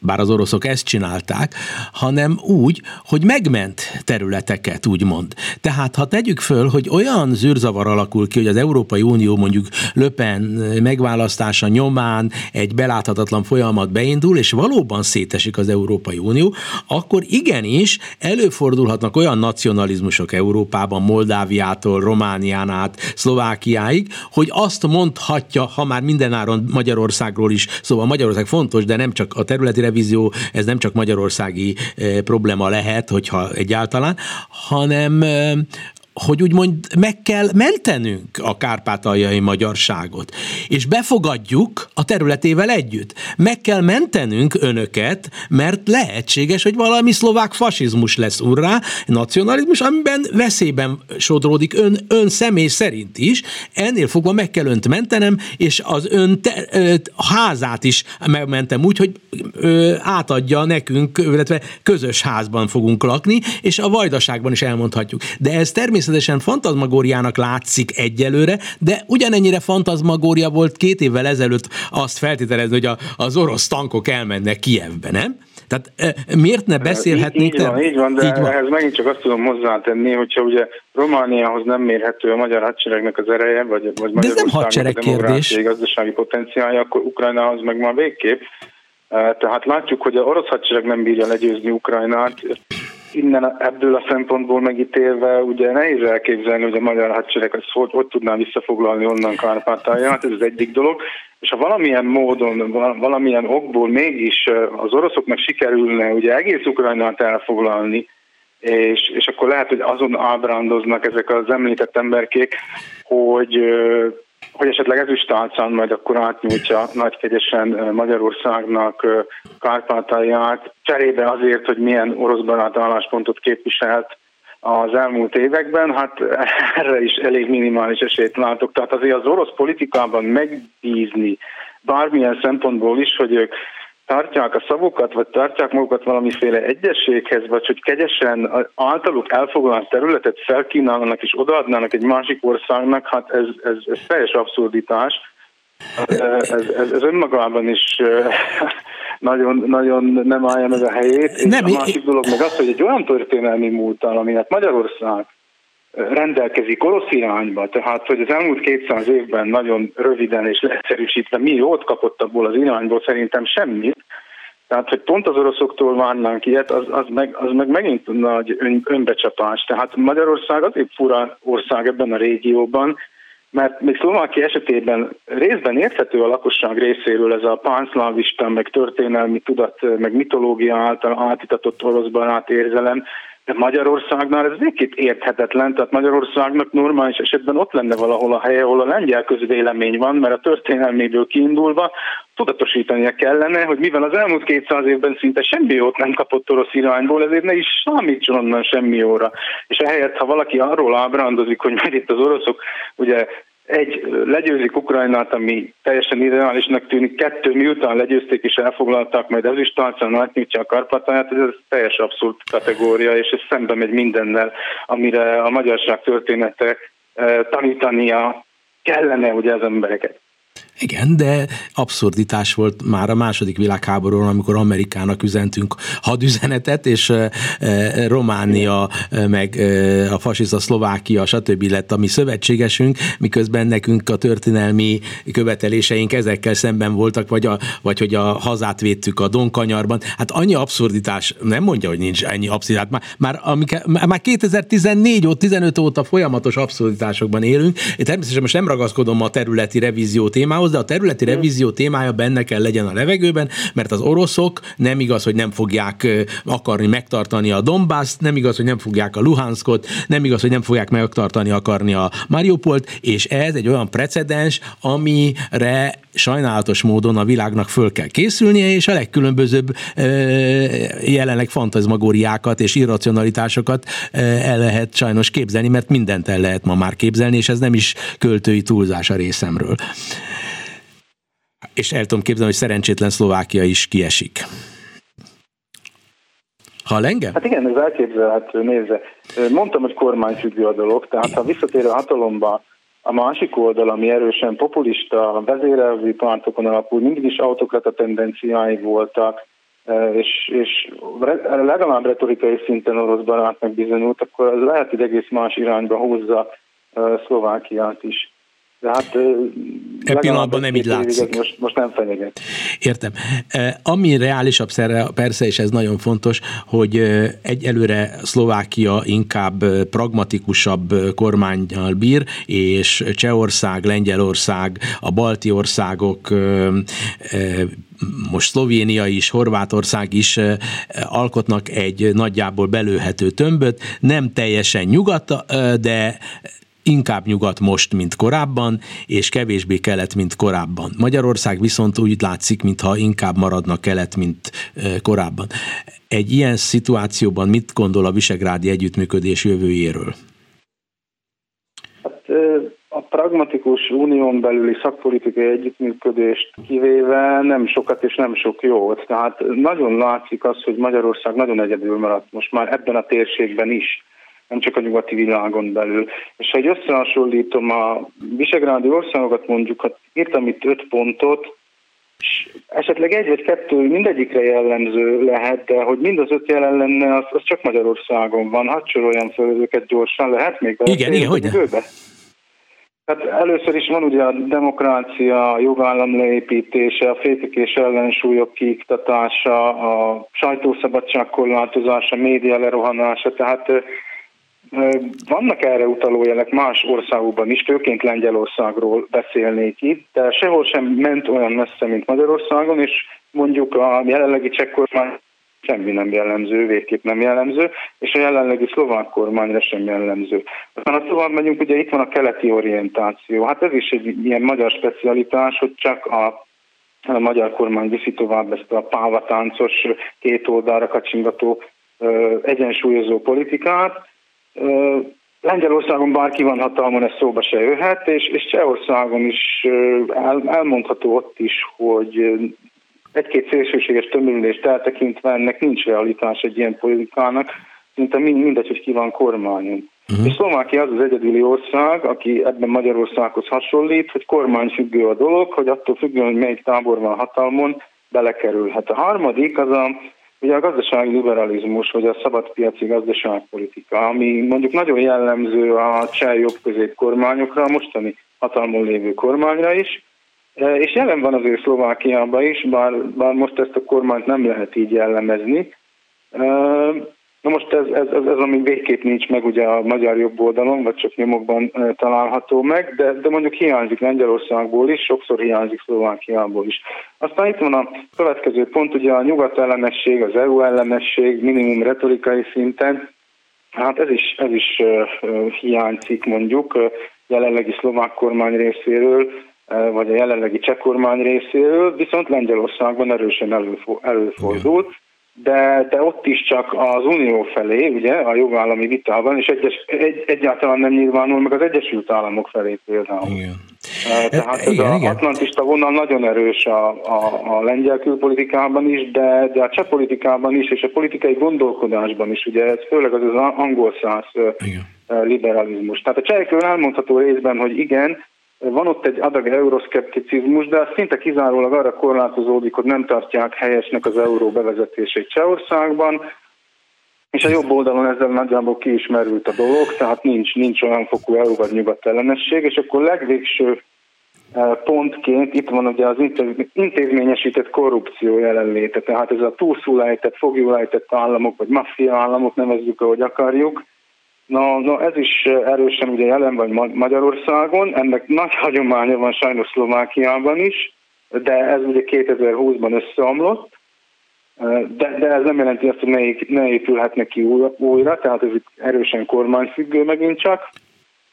bár az oroszok ezt csinálták, hanem úgy, hogy megment területeket, úgymond. Tehát ha tegyük föl, hogy olyan zűrzavar alakul ki, hogy az Európai Unió mondjuk Löpen megválasztása nyomán egy beláthatatlan folyamat beindul, és valóban szétesik az Európai Unió, akkor igenis előfordulhatnak olyan nacionalizmusok Európában, Moldáviától, Románián át, Szlovákiáig, hogy azt mondhatja, ha már mindenáron Magyarországról is, szóval Magyarország fontos, de nem csak a területi televízió, ez nem csak magyarországi eh, probléma lehet, hogyha egyáltalán, hanem eh, hogy úgymond meg kell mentenünk a kárpátaljai magyarságot, és befogadjuk a területével együtt. Meg kell mentenünk önöket, mert lehetséges, hogy valami szlovák fasizmus lesz urrá, nacionalizmus, amiben veszélyben sodródik ön, ön személy szerint is. Ennél fogva meg kell önt mentenem, és az ön te, ö, házát is megmentem úgy, hogy ö, átadja nekünk, illetve közös házban fogunk lakni, és a vajdaságban is elmondhatjuk. De ez természetesen természetesen fantazmagóriának látszik egyelőre, de ugyanennyire fantazmagória volt két évvel ezelőtt azt feltételezni, hogy a, az orosz tankok elmennek Kievbe, nem? Tehát miért ne beszélhetnénk? Így, így van, így van, de így van. ehhez megint csak azt tudom hozzátenni, hogyha ugye Romániához nem mérhető a magyar hadseregnek az ereje, vagy, vagy de ez nem hadsereg kérdés. gazdasági potenciálja, akkor Ukrajnához meg már végképp. Tehát látjuk, hogy a orosz hadsereg nem bírja legyőzni Ukrajnát, innen ebből a szempontból megítélve ugye nehéz elképzelni, hogy a magyar hadsereg ezt hogy, hogy tudná visszafoglalni onnan Kárpátalját, ez az egyik dolog. És ha valamilyen módon, valamilyen okból mégis az oroszoknak sikerülne ugye egész Ukrajnát elfoglalni, és, és akkor lehet, hogy azon ábrándoznak ezek az említett emberkék, hogy hogy esetleg ezüstálcán majd akkor átnyújtja nagykegyesen Magyarországnak Kárpátalját, cserébe azért, hogy milyen orosz barát álláspontot képviselt az elmúlt években, hát erre is elég minimális esélyt látok. Tehát azért az orosz politikában megbízni bármilyen szempontból is, hogy ők tartják a szavukat, vagy tartják magukat valamiféle egyességhez, vagy hogy kegyesen általuk elfoglalt területet felkínálnak és odaadnának egy másik országnak, hát ez, ez, ez teljes abszurditás. Ez, ez, ez önmagában is nagyon, nagyon nem állja meg a helyét. És nem, a másik dolog meg az, hogy egy olyan történelmi múltal, aminek Magyarország rendelkezik orosz irányba, tehát hogy az elmúlt 200 évben nagyon röviden és leegyszerűsítve mi jót kapott abból az irányból, szerintem semmit. Tehát, hogy pont az oroszoktól várnánk ilyet, az, az, meg, az meg megint nagy ön, önbecsapás. Tehát Magyarország azért fura ország ebben a régióban, mert még Szlovákia esetében részben érthető a lakosság részéről ez a pánszlávista, meg történelmi tudat, meg mitológia által átitatott orosz barát érzelem, Magyarországnál ez végképp érthetetlen, tehát Magyarországnak normális esetben ott lenne valahol a helye, ahol a lengyel közvélemény van, mert a történelméből kiindulva tudatosítania kellene, hogy mivel az elmúlt 200 évben szinte semmi jót nem kapott orosz irányból, ezért ne is számítson onnan semmi jóra. És ehelyett, ha valaki arról ábrándozik, hogy majd itt az oroszok ugye egy, legyőzik Ukrajnát, ami teljesen ideálisnak tűnik, kettő, miután legyőzték és elfoglalták, majd ez is tárcán átnyújtja a Karpatáját, ez teljes abszurd kategória, és ez szembe megy mindennel, amire a magyarság története tanítania kellene ugye az embereket. Igen, de abszurditás volt már a második világháborúban, amikor Amerikának üzentünk hadüzenetet, és Románia, meg a fasiszta Szlovákia, stb. lett a mi szövetségesünk, miközben nekünk a történelmi követeléseink ezekkel szemben voltak, vagy, a, vagy hogy a hazát védtük a Donkanyarban. Hát annyi abszurditás, nem mondja, hogy nincs ennyi abszurditás. Már, már, amik, már 2014 óta, 15 óta folyamatos abszurditásokban élünk. Én természetesen most nem ragaszkodom a területi revízió témához, de a területi revízió témája benne kell legyen a levegőben, mert az oroszok nem igaz, hogy nem fogják akarni megtartani a Donbass, nem igaz, hogy nem fogják a Luhanskot, nem igaz, hogy nem fogják megtartani akarni a Mariupolt, és ez egy olyan precedens, amire sajnálatos módon a világnak föl kell készülnie, és a legkülönbözőbb jelenleg fantazmagóriákat és irracionalitásokat el lehet sajnos képzelni, mert mindent el lehet ma már képzelni, és ez nem is költői túlzás a részemről és el tudom képzelni, hogy szerencsétlen Szlovákia is kiesik. Ha engem? Hát igen, ez elképzelhető, nézze. Mondtam, hogy kormányfüggő a dolog, tehát ha visszatér a hatalomba a másik oldal, ami erősen populista, vezérelvi pártokon alapul, mindig is autokrata tendenciái voltak, és, és legalább retorikai szinten orosz barátnak bizonyult, akkor lehet, hogy egész más irányba hozza Szlovákiát is. De hát e pillanatban nem így látszik. Most, most nem fenyeget. Értem. Ami reálisabb persze, és ez nagyon fontos, hogy egyelőre Szlovákia inkább pragmatikusabb kormányjal bír, és Csehország, Lengyelország, a balti országok most Szlovénia is, Horvátország is alkotnak egy nagyjából belőhető tömböt, nem teljesen nyugat, de inkább nyugat most, mint korábban, és kevésbé kelet, mint korábban. Magyarország viszont úgy látszik, mintha inkább maradna kelet, mint korábban. Egy ilyen szituációban mit gondol a Visegrádi együttműködés jövőjéről? Hát, a pragmatikus unión belüli szakpolitikai együttműködést kivéve nem sokat és nem sok jót. Tehát nagyon látszik az, hogy Magyarország nagyon egyedül maradt most már ebben a térségben is nem csak a nyugati világon belül. És ha egy összehasonlítom a visegrádi országokat mondjuk, hát írtam itt öt pontot, esetleg egy vagy kettő mindegyikre jellemző lehet, de hogy mind az öt jelen lenne, az, az csak Magyarországon van. Hadd soroljam fel őket gyorsan, lehet még? Igen, igen, hogy Hát először is van ugye a demokrácia, a jogállam leépítése, a fékek és ellensúlyok kiiktatása, a sajtószabadság korlátozása, média lerohanása, tehát vannak erre utaló jelek más országokban is, főként Lengyelországról beszélnék itt, de sehol sem ment olyan messze, mint Magyarországon, és mondjuk a jelenlegi csekk kormány semmi nem jellemző, végképp nem jellemző, és a jelenlegi szlovák kormányra sem jellemző. Aztán a tovább megyünk, ugye itt van a keleti orientáció. Hát ez is egy ilyen magyar specialitás, hogy csak a a magyar kormány viszi tovább ezt a pávatáncos, két oldalra kacsingató egyensúlyozó politikát, Lengyelországon bárki van hatalmon, ez szóba se jöhet, és, és Csehországon is el, elmondható ott is, hogy egy-két szélsőséges tömörülést eltekintve ennek nincs realitás egy ilyen politikának, szinte mindegy, hogy ki van kormányon. Uh-huh. És Szlovákia az az egyedüli ország, aki ebben Magyarországhoz hasonlít, hogy kormányfüggő a dolog, hogy attól függően, hogy melyik tábor van hatalmon, belekerülhet. A harmadik az a Ugye a gazdasági liberalizmus, vagy a szabadpiaci gazdaságpolitika, ami mondjuk nagyon jellemző a cseh jobb kormányokra, a mostani hatalmon lévő kormányra is, e, és jelen van azért Szlovákiában is, bár, bár most ezt a kormányt nem lehet így jellemezni. E, Na most ez, ez, ez, ez ami végképp nincs meg ugye a magyar jobb oldalon, vagy csak nyomokban e, található meg, de, de mondjuk hiányzik Lengyelországból is, sokszor hiányzik Szlovákiából is. Aztán itt van a következő pont, ugye a nyugat ellenesség, az EU ellenesség minimum retorikai szinten, hát ez is, ez is uh, hiányzik mondjuk jelenlegi szlovák kormány részéről, vagy a jelenlegi cseh kormány részéről, viszont Lengyelországban erősen előfordult de, de ott is csak az Unió felé, ugye, a jogállami vitában, és egyes, egy, egyáltalán nem nyilvánul meg az Egyesült Államok felé például. Igen. Tehát ez igen, az atlantista vonal nagyon erős a, a, a lengyel külpolitikában is, de, de a cseh politikában is, és a politikai gondolkodásban is, ugye ez főleg az, az angol száz liberalizmus. Tehát a csehekről elmondható részben, hogy igen, van ott egy adag euroszkepticizmus, de az szinte kizárólag arra korlátozódik, hogy nem tartják helyesnek az euró bevezetését Csehországban, és a jobb oldalon ezzel nagyjából ki is merült a dolog, tehát nincs, nincs olyan fokú EU vagy nyugat ellenesség, és akkor legvégső eh, pontként itt van ugye az intézményesített korrupció jelenléte, tehát ez a túlszulejtett, fogjulejtett államok, vagy maffia államok, nevezzük, ahogy akarjuk, Na, na ez is erősen ugye jelen van Magyarországon, ennek nagy hagyománya van sajnos Szlovákiában is, de ez ugye 2020-ban összeomlott, de, de ez nem jelenti azt, hogy ne, ne épülhetne ki újra, tehát ez erősen kormányfüggő megint csak,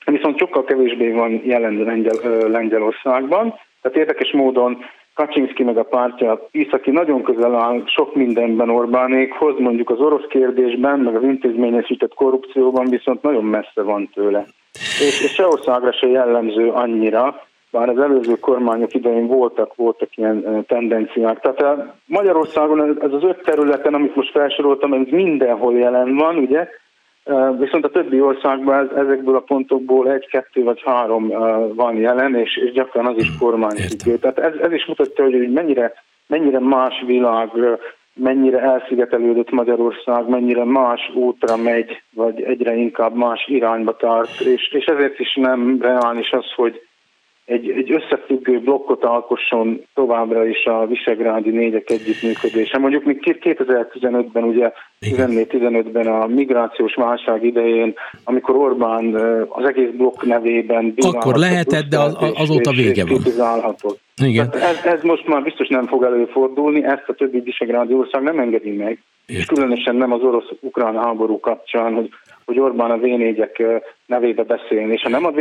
viszont sokkal kevésbé van jelen Lengyel, Lengyelországban, tehát érdekes módon Kaczynski meg a pártja Iszaki nagyon közel áll sok mindenben Orbánékhoz, mondjuk az orosz kérdésben, meg az intézményesített korrupcióban viszont nagyon messze van tőle. És, és Csehországra se jellemző annyira, bár az előző kormányok idején voltak, voltak ilyen tendenciák. Tehát Magyarországon ez az öt területen, amit most felsoroltam, ez mindenhol jelen van, ugye, Viszont a többi országban ezekből a pontokból egy, kettő vagy három van jelen, és, és gyakran az is kormányfüggő. Tehát ez, ez is mutatja, hogy mennyire, mennyire más világ, mennyire elszigetelődött Magyarország, mennyire más útra megy, vagy egyre inkább más irányba tart, és, és ezért is nem reális az, hogy egy, egy összefüggő blokkot alkosson továbbra is a visegrádi négyek együttműködése. Mondjuk még 2015-ben, ugye 14-15-ben a migrációs válság idején, amikor Orbán az egész blokk nevében Akkor lehetett, de az, azóta vége van. Igen. ez, ez most már biztos nem fog előfordulni, ezt a többi visegrádi ország nem engedi meg. Értem. És különösen nem az orosz-ukrán háború kapcsán, hogy hogy Orbán a v nevébe beszélni. És ha nem a v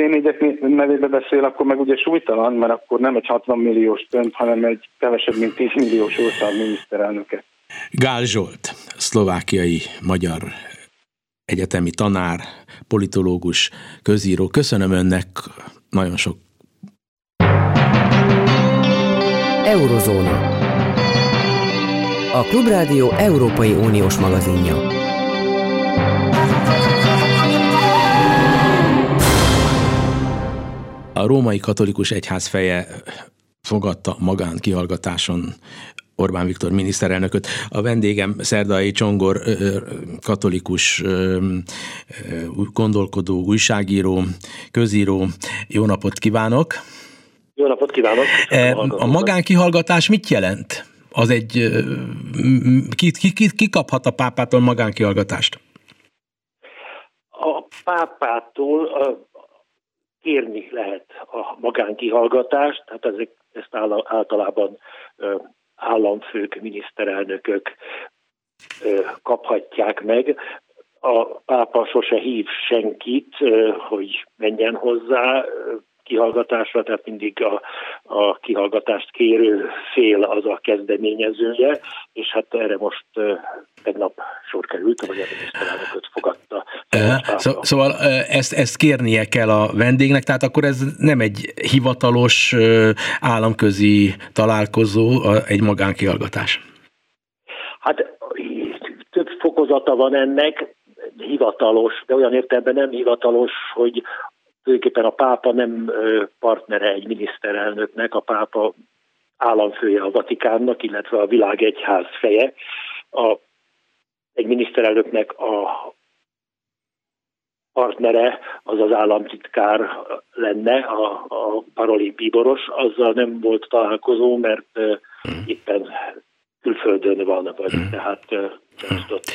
nevébe beszél, akkor meg ugye súlytalan, mert akkor nem egy 60 milliós tönt, hanem egy kevesebb, mint 10 milliós ország miniszterelnöke. Gál Zsolt, szlovákiai magyar egyetemi tanár, politológus, közíró. Köszönöm önnek nagyon sok. Eurozóna. A Klubrádió Európai Uniós magazinja. a római katolikus egyház feje fogadta magán kihallgatáson Orbán Viktor miniszterelnököt. A vendégem Szerdai Csongor katolikus gondolkodó, újságíró, közíró. Jó napot kívánok! Jó napot kívánok! A magánkihallgatás mit jelent? Az egy, ki, ki, ki, ki kaphat a pápától magánkihallgatást? A pápától kérni lehet a magánkihallgatást, tehát ezek, ezt általában államfők, miniszterelnökök kaphatják meg. A pápa sose hív senkit, hogy menjen hozzá kihallgatásra, tehát mindig a, a kihallgatást kérő fél az a kezdeményezője, és hát erre most tegnap sor került, hogy a miniszterelnököt fogadta. Szó, szóval ezt, ezt kérnie kell a vendégnek, tehát akkor ez nem egy hivatalos államközi találkozó, egy magánkihallgatás. Hát több fokozata van ennek, hivatalos, de olyan értelemben nem hivatalos, hogy tulajdonképpen a pápa nem partnere egy miniszterelnöknek, a pápa államfője a Vatikánnak, illetve a világegyház feje. A, egy miniszterelnöknek a partnere az az államtitkár lenne, a, a paroli bíboros, azzal nem volt találkozó, mert uh, éppen külföldön van, vagy uh, tehát uh, ott,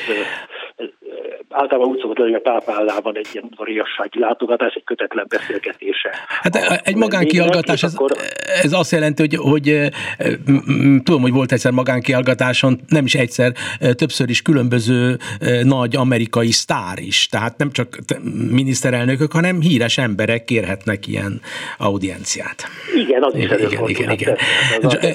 általában úgy szokott lenni, hogy a pápállában egy ilyen udvariassági látogatás, egy kötetlen beszélgetése. Hát egy magánkiallgatás, ez, akkor... ez azt jelenti, hogy, hogy tudom, hogy volt egyszer magánkiallgatáson, nem is egyszer, többször is különböző nagy amerikai sztár is, tehát nem csak miniszterelnökök, hanem híres emberek kérhetnek ilyen audienciát. Igen, az is igen, igen, igen, igen.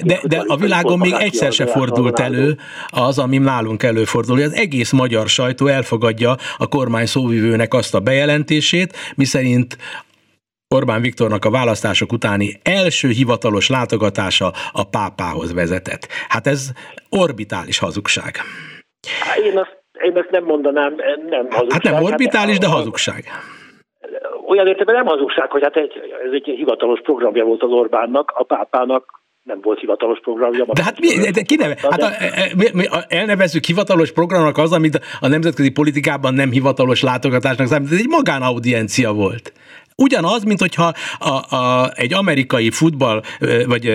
De, de a világon még egyszer se fordult elő az, ami nálunk előfordul, hogy az egész magyar sajtó elfogadja elfogadja a kormány szóvivőnek azt a bejelentését, miszerint Orbán Viktornak a választások utáni első hivatalos látogatása a pápához vezetett. Hát ez orbitális hazugság. Én azt, én azt nem mondanám, nem hazugság. Hát nem orbitális, de hazugság. Olyan értelemben nem hazugság, hogy hát egy, ez egy hivatalos programja volt az Orbánnak, a pápának nem volt hivatalos programja. De hát mi, de ki neve? Hát a, mi, mi, a, elnevezzük hivatalos programnak az, amit a nemzetközi politikában nem hivatalos látogatásnak számít. Ez egy magánaudiencia volt. Ugyanaz, mint hogyha a, a, egy amerikai futball vagy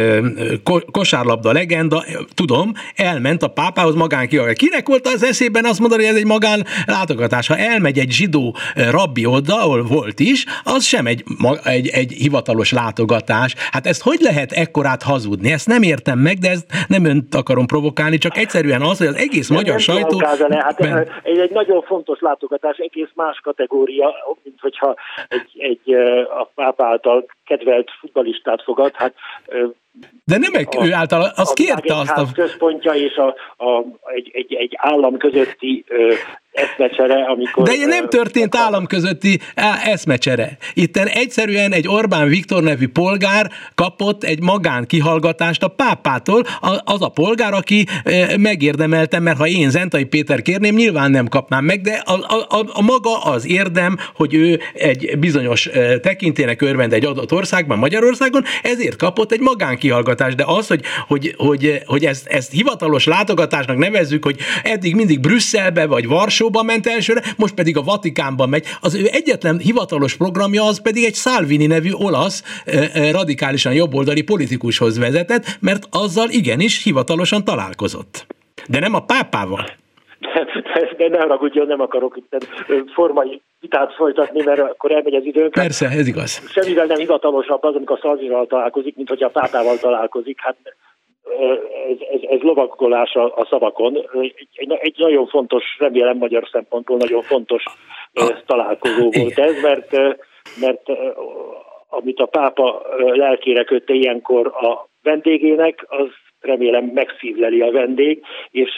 ko, kosárlabda legenda, tudom, elment a pápához magán ki. Kinek volt az eszében azt mondani, hogy ez egy magán látogatás? Ha elmegy egy zsidó rabbi oda, ahol volt is, az sem egy, egy, egy hivatalos látogatás. Hát ezt hogy lehet ekkorát hazudni? Ezt nem értem meg, de ezt nem önt akarom provokálni, csak egyszerűen az, hogy az egész nem magyar nem sajtó... Hát ben... ez egy nagyon fontos látogatás, egész más kategória, mint hogyha egy, egy a pápa által kedvelt futbalistát fogad, hát de nem egy ő által, az kérte azt a... központja és a, a, egy, egy, egy állam közötti ö, eszmecsere, amikor... De nem történt állam közötti eszmecsere. Itt egyszerűen egy Orbán Viktor nevű polgár kapott egy magán kihallgatást a pápától, az a polgár, aki megérdemelte, mert ha én Zentai Péter kérném, nyilván nem kapnám meg, de a, a, a maga az érdem, hogy ő egy bizonyos tekintének örvend egy adott országban, Magyarországon, ezért kapott egy magán kihallgatást, de az, hogy, hogy, hogy, hogy ezt, ezt hivatalos látogatásnak nevezzük, hogy eddig mindig Brüsszelbe vagy Varsóba ment elsőre, most pedig a Vatikánban megy. Az ő egyetlen hivatalos programja az pedig egy Salvini nevű olasz radikálisan jobboldali politikushoz vezetett, mert azzal igenis hivatalosan találkozott. De nem a pápával. De, ne ragudjon, nem akarok itt formai vitát folytatni, mert akkor elmegy az időnk. Persze, ez igaz. Semmivel nem hivatalosabb az, amikor Szalvival találkozik, mint hogyha a pápával találkozik. Hát ez, ez, ez lovagolás a, a szavakon. Egy, egy nagyon fontos, remélem magyar szempontból nagyon fontos találkozó volt ez, mert, mert amit a pápa lelkére kötte ilyenkor a vendégének, az remélem megszívleli a vendég, és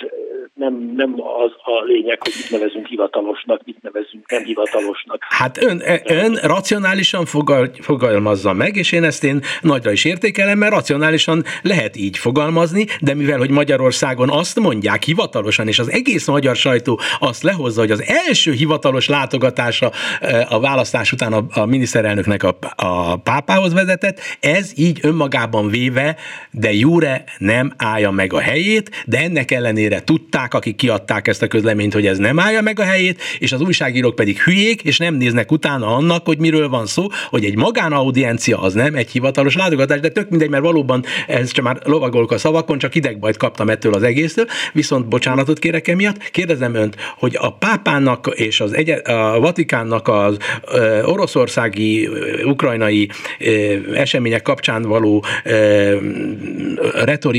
nem, nem az a lényeg, hogy mit nevezünk hivatalosnak, mit nevezünk nem hivatalosnak. Hát ön, e, ön racionálisan fogal, fogalmazza meg, és én ezt én nagyra is értékelem, mert racionálisan lehet így fogalmazni, de mivel, hogy Magyarországon azt mondják hivatalosan, és az egész magyar sajtó azt lehozza, hogy az első hivatalos látogatása e, a választás után a, a miniszterelnöknek a, a pápához vezetett, ez így önmagában véve, de jure nem állja meg a helyét, de ennek ellenére tudták, akik kiadták ezt a közleményt, hogy ez nem állja meg a helyét, és az újságírók pedig hülyék, és nem néznek utána annak, hogy miről van szó, hogy egy magánaudiencia az nem egy hivatalos látogatás, de tök mindegy, mert valóban ez csak már lovagolok a szavakon, csak idegbajt kaptam ettől az egésztől, viszont bocsánatot kérek emiatt. Kérdezem önt, hogy a pápának és az egy, a Vatikánnak az ö, oroszországi, ukrajnai ö, események kapcsán való ö,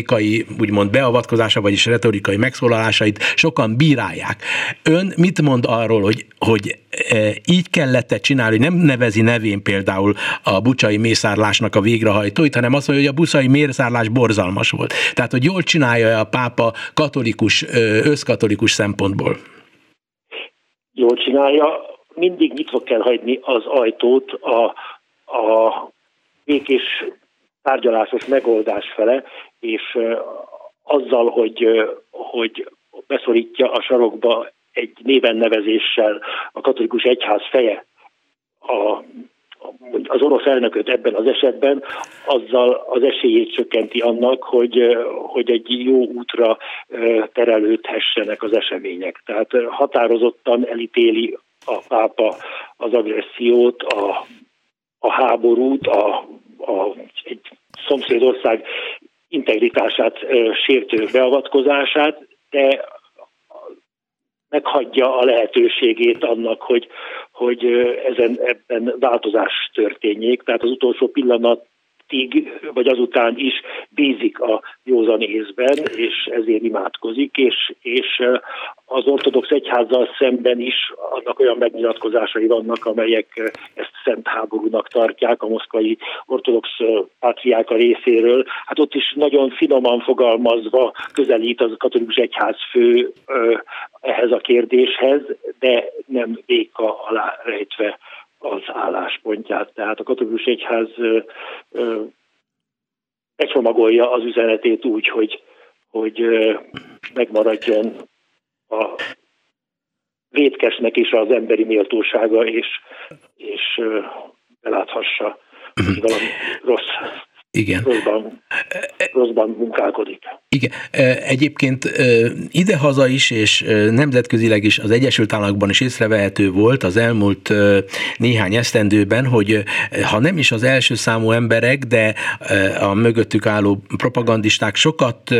retorikai, úgymond beavatkozása, vagyis retorikai megszólalásait sokan bírálják. Ön mit mond arról, hogy, hogy e, így kellett csinálni, nem nevezi nevén például a bucsai mészárlásnak a végrehajtóit, hanem azt mondja, hogy a buszai mészárlás borzalmas volt. Tehát, hogy jól csinálja a pápa katolikus, összkatolikus szempontból. Jól csinálja, mindig nyitva kell hagyni az ajtót a, a békés tárgyalásos megoldás fele, és azzal, hogy, hogy beszorítja a sarokba egy néven nevezéssel a katolikus egyház feje a, az orosz elnököt ebben az esetben, azzal az esélyét csökkenti annak, hogy, hogy egy jó útra terelődhessenek az események. Tehát határozottan elítéli a pápa az agressziót, a, a háborút, a, a, egy szomszédország integritását sértő beavatkozását, de meghagyja a lehetőségét annak, hogy, hogy ezen ebben változás történjék. Tehát az utolsó pillanat tig, vagy azután is bízik a józan észben, és ezért imádkozik, és, és az ortodox egyházzal szemben is annak olyan megnyilatkozásai vannak, amelyek ezt szent háborúnak tartják a moszkvai ortodox pátriáka részéről. Hát ott is nagyon finoman fogalmazva közelít az katolikus egyház fő ehhez a kérdéshez, de nem véka alá rejtve az álláspontját. Tehát a katolikus egyház megcsomagolja az üzenetét úgy, hogy, hogy megmaradjon a vétkesnek is az emberi méltósága, és, és beláthassa, hogy valami rossz igen. Rosszban, rosszban munkálkodik. Igen. Egyébként idehaza is, és nemzetközileg is az Egyesült Államokban is észrevehető volt az elmúlt néhány esztendőben, hogy ha nem is az első számú emberek, de a mögöttük álló propagandisták sokat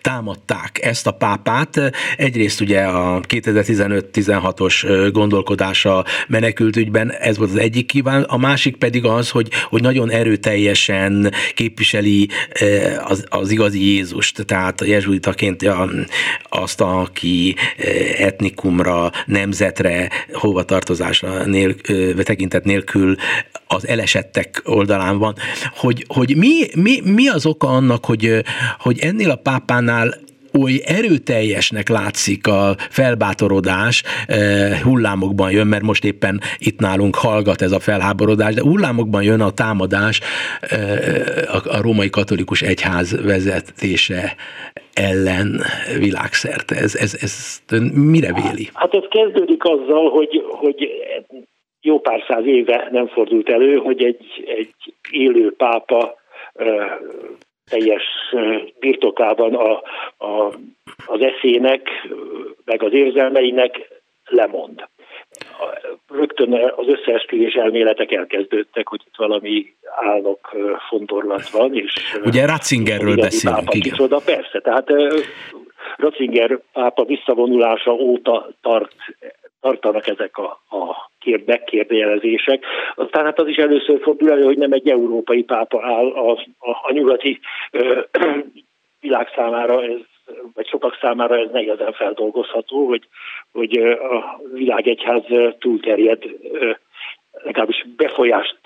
támadták ezt a pápát. Egyrészt ugye a 2015-16-os gondolkodása menekült ügyben, ez volt az egyik kíván, a másik pedig az, hogy, hogy nagyon erőteljesen képviseli az, az igazi Jézust, tehát a jezsuitaként azt, aki eh, etnikumra, nemzetre, hovatartozásra nél, eh, tekintet nélkül az elesettek oldalán van, hogy, hogy mi, mi, mi az oka annak, hogy, hogy ennél a pápánál oly erőteljesnek látszik a felbátorodás, eh, hullámokban jön, mert most éppen itt nálunk hallgat ez a felháborodás, de hullámokban jön a támadás eh, a római katolikus egyház vezetése ellen világszerte. Ez, ez, ez mire véli? Hát ez kezdődik azzal, hogy, hogy jó pár száz éve nem fordult elő, hogy egy, egy élő pápa eh, teljes birtokában a, a, az eszének, meg az érzelmeinek lemond. Rögtön az összeesküvés elméletek elkezdődtek, hogy itt valami állok fontorlat van. És Ugye Ratzingerről beszélünk, pápa, igen. Kicsoda, persze, tehát Ratzinger pápa visszavonulása óta tart, tartanak ezek a, a kérd, megkérdőjelezések. Aztán hát az is először fordul elő, hogy nem egy európai pápa áll a, a, a nyugati ö, világ számára, ez, vagy sokak számára ez nehezen feldolgozható, hogy, hogy a világegyház túlterjed, legalábbis befolyást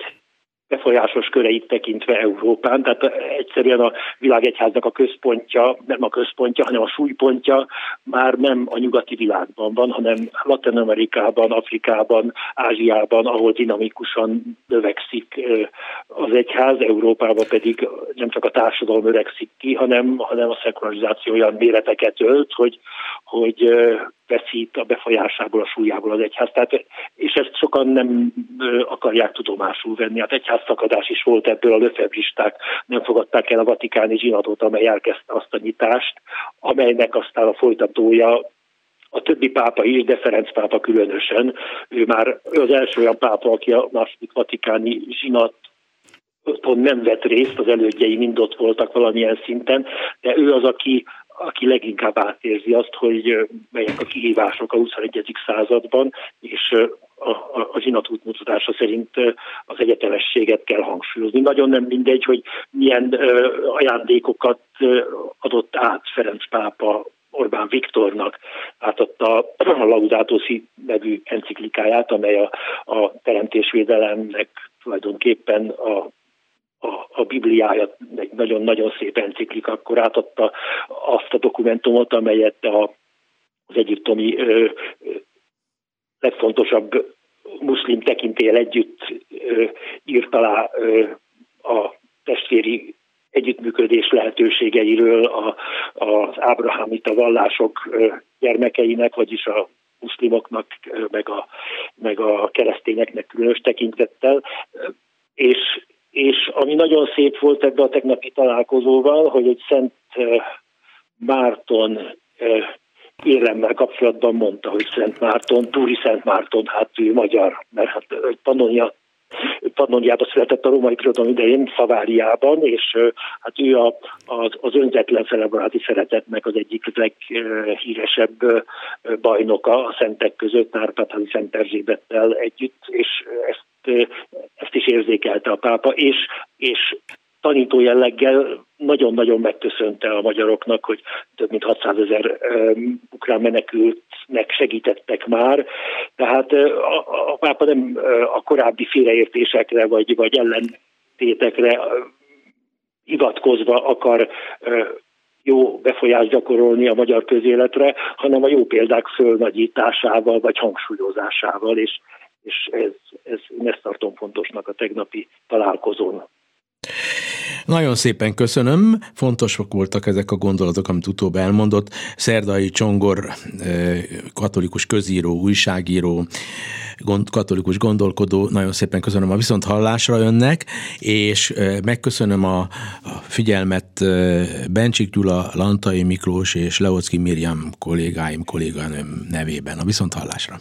befolyásos köreit tekintve Európán, tehát egyszerűen a világegyháznak a központja, nem a központja, hanem a súlypontja már nem a nyugati világban van, hanem Latin Amerikában, Afrikában, Ázsiában, ahol dinamikusan növekszik az egyház, Európában pedig nem csak a társadalom öregszik ki, hanem, hanem a szekularizáció olyan méreteket ölt, hogy, hogy veszít a befolyásából, a súlyából az egyház. Tehát, és ezt sokan nem akarják tudomásul venni. Hát egyházszakadás is volt ebből, a löfebristák nem fogadták el a vatikáni zsinatot, amely elkezdte azt a nyitást, amelynek aztán a folytatója a többi pápa is, de Ferenc pápa különösen. Ő már az első olyan pápa, aki a második vatikáni zsinat nem vett részt, az elődjei mind ott voltak valamilyen szinten, de ő az, aki aki leginkább átérzi azt, hogy melyek a kihívások a 21. században, és a, a, a zsinat útmutatása szerint az egyetemességet kell hangsúlyozni. Nagyon nem mindegy, hogy milyen ajándékokat adott át Ferenc pápa Orbán Viktornak átadta a Laudato Si nevű enciklikáját, amely a, a teremtésvédelemnek tulajdonképpen a a, a Bibliája egy nagyon-nagyon szép enciklik, akkor átadta azt a dokumentumot, amelyet a, az egyiptomi ö, ö, legfontosabb muszlim tekintél együtt ö, írt alá ö, a testvéri együttműködés lehetőségeiről a, az ábrahámita vallások gyermekeinek, vagyis a muszlimoknak, meg a, meg a keresztényeknek különös tekintettel, és és ami nagyon szép volt ebbe a tegnapi találkozóval, hogy egy Szent Márton éremmel kapcsolatban mondta, hogy Szent Márton, Túri Szent Márton, hát ő magyar, mert hát Pannonia Pannoniában született a római birodalom idején, Szaváriában, és hát ő a, az, az önzetlen celebráti szeretetnek az egyik leghíresebb bajnoka a szentek között, Árpádházi Szent Erzsébettel együtt, és ezt ezt is érzékelte a pápa, és, és tanító jelleggel nagyon-nagyon megköszönte a magyaroknak, hogy több mint 600 ezer ukrán menekültnek segítettek már. Tehát a, a pápa nem a korábbi félreértésekre vagy, vagy ellentétekre hivatkozva akar jó befolyást gyakorolni a magyar közéletre, hanem a jó példák fölnagyításával vagy hangsúlyozásával, és és ez, ez, én ezt tartom fontosnak a tegnapi találkozón. Nagyon szépen köszönöm, fontosak voltak ezek a gondolatok, amit utóbb elmondott. Szerdai Csongor, eh, katolikus közíró, újságíró, katolikus gondolkodó, nagyon szépen köszönöm a viszont hallásra önnek, és eh, megköszönöm a, figyelmet eh, Bencsik Gyula, Lantai Miklós és Leocki Miriam kollégáim, kolléganőm nevében. A viszont hallásra.